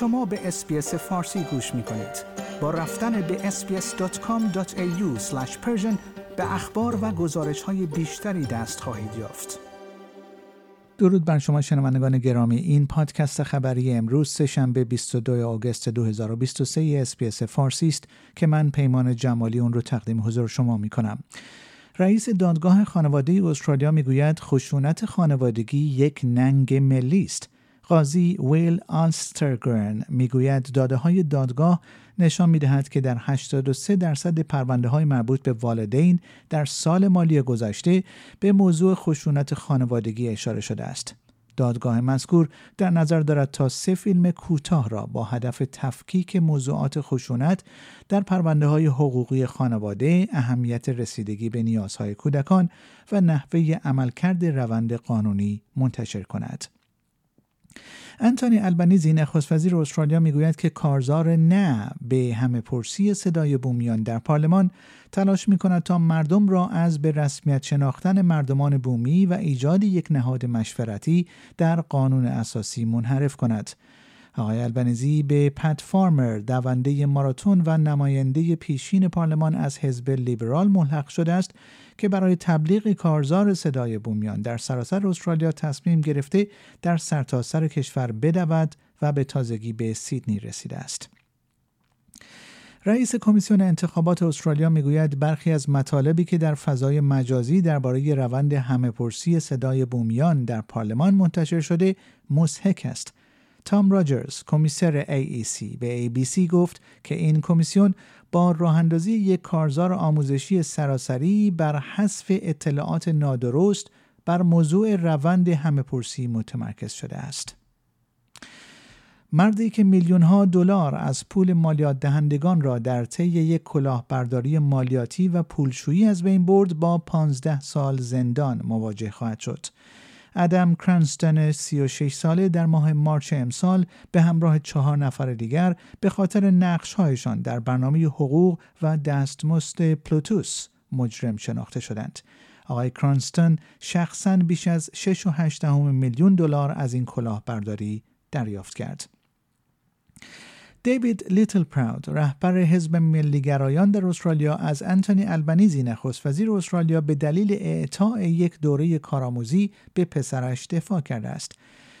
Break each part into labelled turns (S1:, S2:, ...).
S1: شما به SBS فارسی گوش می کنید. با رفتن به sbs.com.au به اخبار و گزارش های بیشتری دست خواهید یافت. درود بر شما شنوندگان گرامی این پادکست خبری امروز سهشنبه 22 آگوست 2023 SBS فارسی است که من پیمان جمالی اون رو تقدیم حضور شما می کنم. رئیس دادگاه خانواده استرالیا می‌گوید خشونت خانوادگی یک ننگ ملی است قاضی ویل آلسترگرن می‌گوید داده های دادگاه نشان می‌دهد که در 83 درصد پرونده های مربوط به والدین در سال مالی گذشته به موضوع خشونت خانوادگی اشاره شده است. دادگاه مذکور در نظر دارد تا سه فیلم کوتاه را با هدف تفکیک موضوعات خشونت در پرونده های حقوقی خانواده، اهمیت رسیدگی به نیازهای کودکان و نحوه عملکرد روند قانونی منتشر کند. انتونی البنیزی نخست وزیر استرالیا می‌گوید که کارزار نه به همه پرسی صدای بومیان در پارلمان تلاش می کند تا مردم را از به رسمیت شناختن مردمان بومی و ایجاد یک نهاد مشورتی در قانون اساسی منحرف کند. آقای البنزی به پت فارمر دونده ماراتون و نماینده پیشین پارلمان از حزب لیبرال ملحق شده است که برای تبلیغ کارزار صدای بومیان در سراسر استرالیا تصمیم گرفته در سرتاسر کشور بدود و به تازگی به سیدنی رسیده است. رئیس کمیسیون انتخابات استرالیا می‌گوید برخی از مطالبی که در فضای مجازی درباره روند همه پرسی صدای بومیان در پارلمان منتشر شده مسحک است تام راجرز کمیسر AEC به ABC گفت که این کمیسیون با راه اندازی یک کارزار آموزشی سراسری بر حذف اطلاعات نادرست بر موضوع روند همه پرسی متمرکز شده است. مردی که میلیون ها دلار از پول مالیات دهندگان را در طی یک کلاهبرداری مالیاتی و پولشویی از بین برد با 15 سال زندان مواجه خواهد شد. ادم کرنستن 36 ساله در ماه مارچ امسال به همراه چهار نفر دیگر به خاطر نقشهایشان در برنامه حقوق و دستمزد پلوتوس مجرم شناخته شدند. آقای کرانستون شخصا بیش از 6.8 میلیون دلار از این کلاهبرداری دریافت کرد. دیوید لیتل پراود رهبر حزب ملیگرایان در استرالیا از انتونی البنیزی نخست وزیر استرالیا به دلیل اعطاع یک دوره کارآموزی به پسرش دفاع کرده است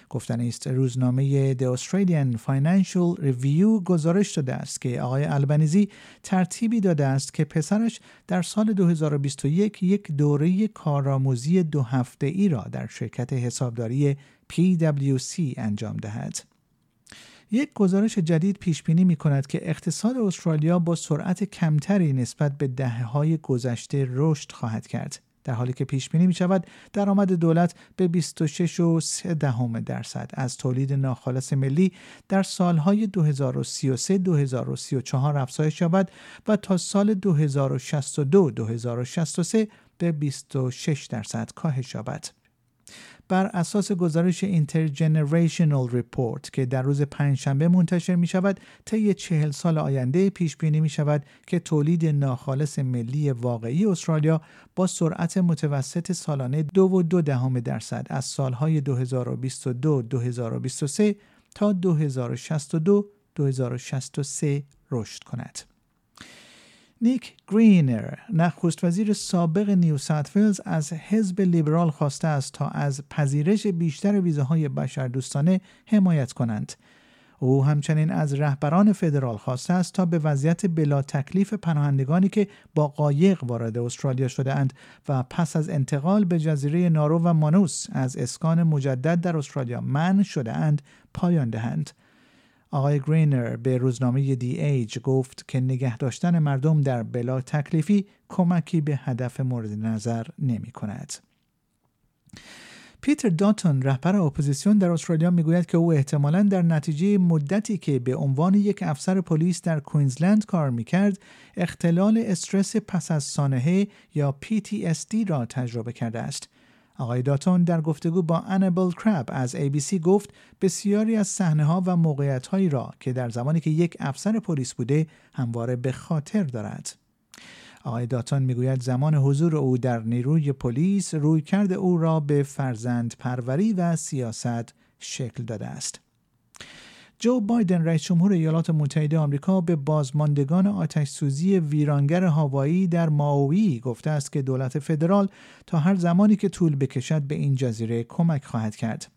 S1: گفتن است روزنامه The Australian Financial Review گزارش داده است که آقای البنیزی ترتیبی داده است که پسرش در سال 2021 یک دوره کارآموزی دو هفته ای را در شرکت حسابداری PwC انجام دهد. یک گزارش جدید پیش بینی می کند که اقتصاد استرالیا با سرعت کمتری نسبت به دهه های گذشته رشد خواهد کرد. در حالی که پیش بینی می شود درآمد دولت به 26.3 دهم درصد از تولید ناخالص ملی در سالهای 2033-2034 افزایش یابد و تا سال 2062-2063 به 26 درصد کاهش یابد. بر اساس گزارش Intergenerational Report که در روز پنجشنبه منتشر می شود طی چهل سال آینده پیش بینی می شود که تولید ناخالص ملی واقعی استرالیا با سرعت متوسط سالانه دو و دو دهم درصد از سالهای 2022 2023 تا 2062 2063 رشد کند. نیک گرینر نخست وزیر سابق نیو ساوت ولز از حزب لیبرال خواسته است تا از پذیرش بیشتر ویزاهای بشردوستانه حمایت کنند او همچنین از رهبران فدرال خواسته است تا به وضعیت بلا تکلیف پناهندگانی که با قایق وارد استرالیا شده اند و پس از انتقال به جزیره نائورو و مانوس از اسکان مجدد در استرالیا منع شده اند پایان دهند. آقای گرینر به روزنامه The Age گفت که نگه داشتن مردم در بلا تکلیفی کمکی به هدف مورد نظر نمی کند. پیتر داتون رهبر اپوزیسیون در استرالیا می‌گوید که او احتمالا در نتیجه مدتی که به عنوان یک افسر پلیس در کوینزلند کار می‌کرد اختلال استرس پس از سانحه یا PTSD را تجربه کرده است آقای داتون در گفتگو با انبل کراب از ABC گفت بسیاری از صحنه ها و موقعیت هایی را که در زمانی که یک افسر پلیس بوده همواره به خاطر دارد. آقای داتون می‌گوید زمان حضور او در نیروی پلیس روی کرده او را به فرزند پروری و سیاست شکل داده است. جو بایدن رئیس جمهور ایالات متحده آمریکا به بازماندگان آتش سوزی ویرانگر هاوایی در ماوی گفته است که دولت فدرال تا هر زمانی که طول بکشد به این جزیره کمک خواهد کرد.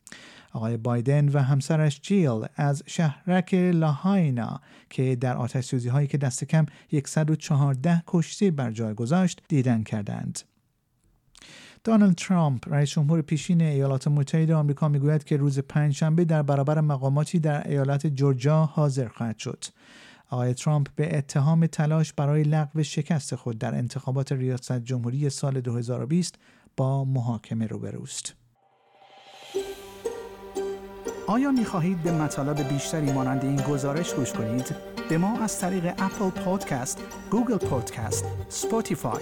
S1: آقای بایدن و همسرش جیل از شهرک لاهاینا که در آتش سوزی هایی که دست کم 114 کشته بر جای گذاشت دیدن کردند. دونالد ترامپ رئیس جمهور پیشین ایالات متحده آمریکا می‌گوید که روز پنجشنبه در برابر مقاماتی در ایالت جورجیا حاضر خواهد شد آقای ترامپ به اتهام تلاش برای لغو شکست خود در انتخابات ریاست جمهوری سال 2020 با محاکمه روبروست. آیا می خواهید به مطالب بیشتری مانند این گزارش گوش کنید؟ به ما از طریق Apple Podcast، Google Podcast، Spotify